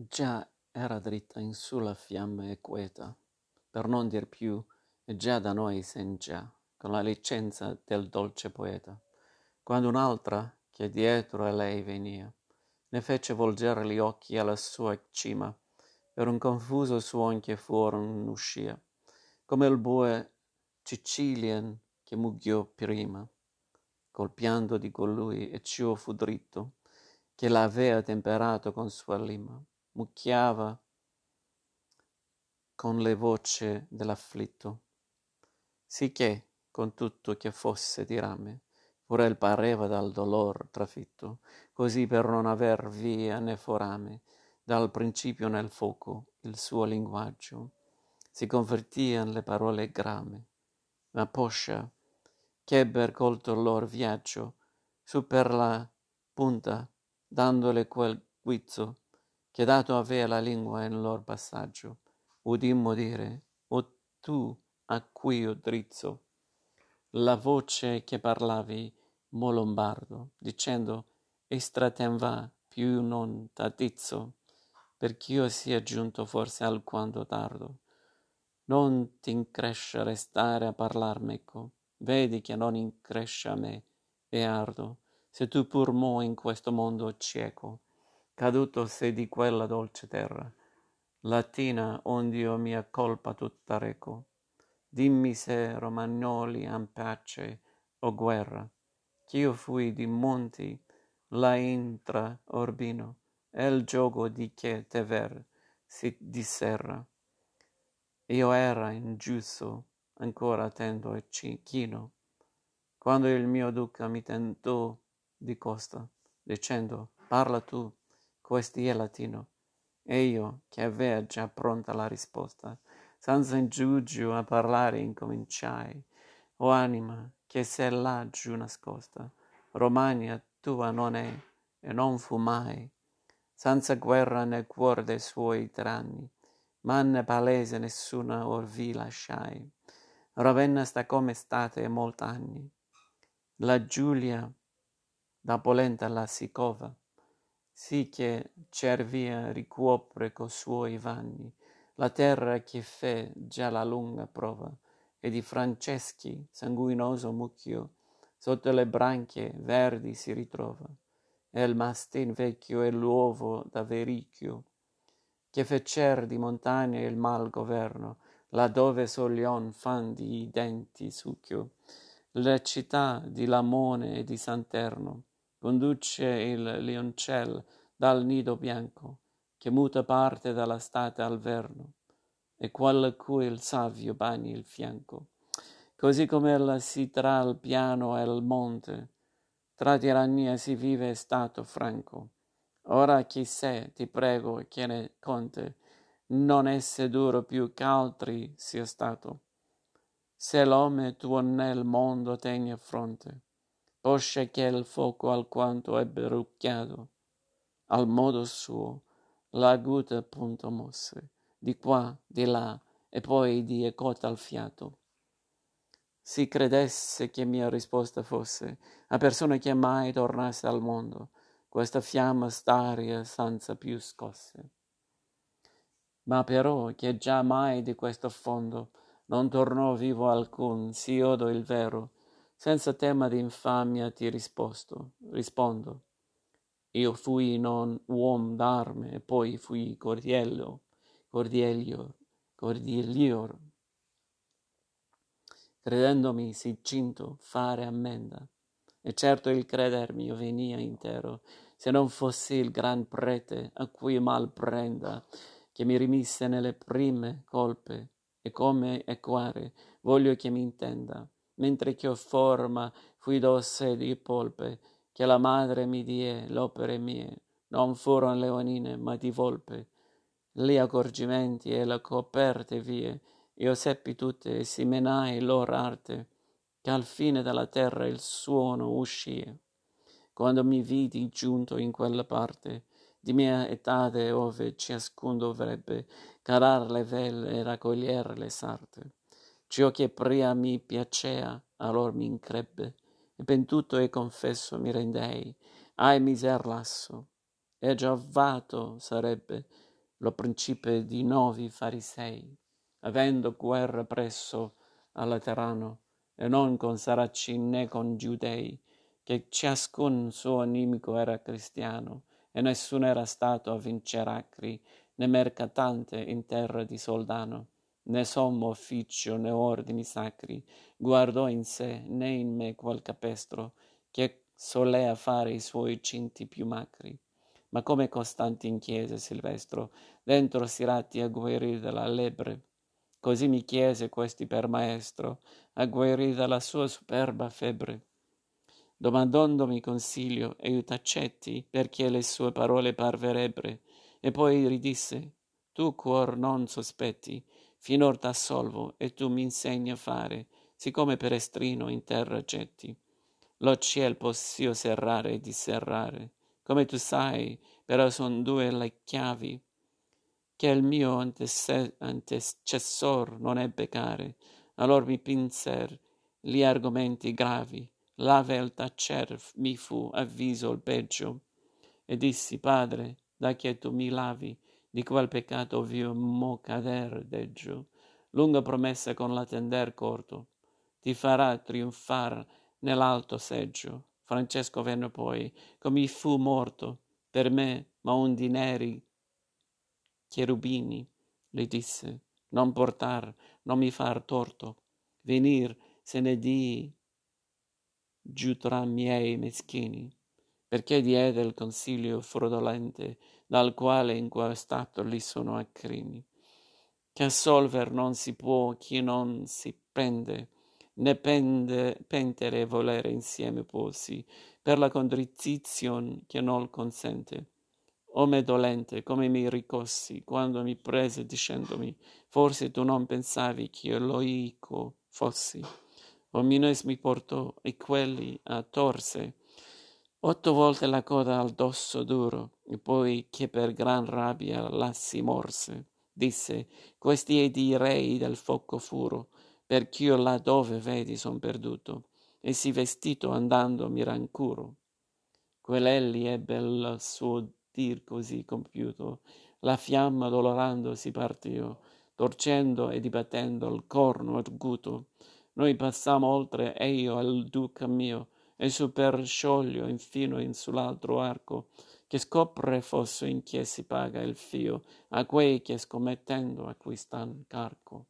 Già era dritta in su la fiamma e queta, per non dir più, già da noi sen già, con la licenza del dolce poeta, quando un'altra, che dietro a lei venia, ne fece volger gli occhi alla sua cima, per un confuso suon che fuor uscia, come il bue Cicilien che mugghiò prima, col pianto di colui e ciò fu dritto, che l'avea temperato con sua lima, mucchiava con le voce dell'afflitto, sicché, con tutto che fosse di rame, pure il pareva dal dolor trafitto, così per non aver via né forame, dal principio nel fuoco il suo linguaggio, si convertian le parole grame, ma poscia ch'ebber colto il lor viaggio, su per la punta, dandole quel guizzo, che dato avea la lingua in lor passaggio, udimmo dire, o tu a cui io drizzo, la voce che parlavi mo lombardo, dicendo, estratem va, più non t'addizzo, perch'io sia giunto forse alquanto tardo. Non t'incresce restare a parlar meco, vedi che non incresce a me, e ardo, se tu pur mo in questo mondo cieco, caduto sei di quella dolce terra, latina ond'io mia colpa tutta reco. Dimmi se romagnoli han pace o guerra, ch'io fui di monti là intra Orbino, e il gioco di che te ver si disserra. Io era ingiusto, ancora attento e chino, quando il mio duca mi tentò di costa, dicendo, parla tu, questi è latino. E io, che avea già pronta la risposta, senza indugio a parlare incominciai. O anima, che sei là giù nascosta, Romagna tua non è, e non fu mai, senza guerra nel cuor dei suoi tiranni, ma ne palese nessuna or vi lasciai. Ravenna sta come state molt'anni. La Giulia da polenta la si cova, sì che cervia ricopre co suoi vanni la terra che fe già la lunga prova, e di Franceschi sanguinoso mucchio sotto le branchie verdi si ritrova, e il mastin vecchio e l'uovo da vericchio, che fecer di montagna il mal governo, laddove solion fan di denti succhio, le città di Lamone e di Santerno, conduce il lioncel dal nido bianco, che muta parte dalla state al verno, e qual cui il savio bagni il fianco. Così come ella si tra il piano e il monte, tra tirannia si vive stato franco. Ora chi sé, ti prego, che ne conte, non esse duro più ch'altri sia stato. Se l'ome tuo nel mondo tegna fronte, poscia che il fuoco alquanto ebbe rucchiato, al modo suo, l'aguta punto mosse, di qua, di là, e poi di ecota al fiato. Si credesse che mia risposta fosse a persona che mai tornasse al mondo, questa fiamma staria senza più scosse. Ma però che già mai di questo fondo non tornò vivo alcun, si odo il vero, senza tema di infamia ti risposto, rispondo. Io fui non uom d'arme e poi fui cordiello, cordielio, cordielior, credendomi sì cinto fare ammenda. E certo il creder mio venia intero, se non fossi il gran prete a cui mal prenda, che mi rimisse nelle prime colpe, e come e quare voglio che mi intenda, mentre che ho forma fui d'osse di polpe, che la madre mi die l'opere mie, non furono leonine, ma di volpe. Li accorgimenti e le coperte vie, io seppi tutte e si menai lor arte, che al fine della terra il suono uscie. Quando mi vidi giunto in quella parte, di mia etade ove ciascun dovrebbe carar le vele e raccogliere le sarte. Ciò che pria mi piacea, allor mi increbbe, e pentuto e confesso mi rendei, ai miser lasso, e giovanto sarebbe lo principe di novi farisei, avendo guerra presso al Laterano, e non con Saracini né con Giudei, che ciascun suo nemico era cristiano, e nessuno era stato a vincer acri, né mercatante in terra di Soldano, né sommo ufficio né ordini sacri, guardò in sé né in me qual capestro, che solea fare i suoi cinti più macri ma come costanti in chiesa Silvestro, dentro sirati a guarire dalla lebre. Così mi chiese questi per maestro, a guarire dalla sua superba febbre. Domandandomi consiglio, e io tacetti, perché le sue parole parverebbero, e poi ridisse, tu cuor non sospetti, finor t'assolvo, e tu mi insegni a fare, siccome perestrino in terra getti. Lo ciel possio serrare e disserrare, come tu sai, però son due le chiavi che il mio antecessor non ebbe care. Allor mi pinser gli argomenti gravi, la vel tacer mi fu avviso il peggio, e dissi, padre, da che tu mi lavi, di qual peccato vio mo cader deggio, lunga promessa con la tender corto, ti farà trionfar nell'alto seggio. Francesco venne poi, come fu morto, per me, ma un di neri cherubini, le disse, non portar, non mi far torto, venir se ne dii giù tra miei meschini, perché diede il consiglio frodolente, dal quale in quel stato li sono acrini, che assolver non si può chi non si prende, né pende, pentere volere insieme posi, per la contrizion che non consente. O me dolente, come mi ricossi, quando mi prese dicendomi, forse tu non pensavi che io loico fossi. O Mines mi portò, e quelli a torse, otto volte la coda al dosso duro, e poi che per gran rabbia la si morse, disse, questi ed i rei del fuoco furo, perch'io là dove vedi son perduto, e si vestito andando mi rancuro. Quell'elli ebbe il suo dir così compiuto, la fiamma dolorando si partio, torcendo e dibattendo il corno arguto. Noi passammo oltre e io al duca mio, e su per scioglio infino in sull'altro arco, che scopre fosso in che si paga il fio a quei che scommettendo acquistan carco.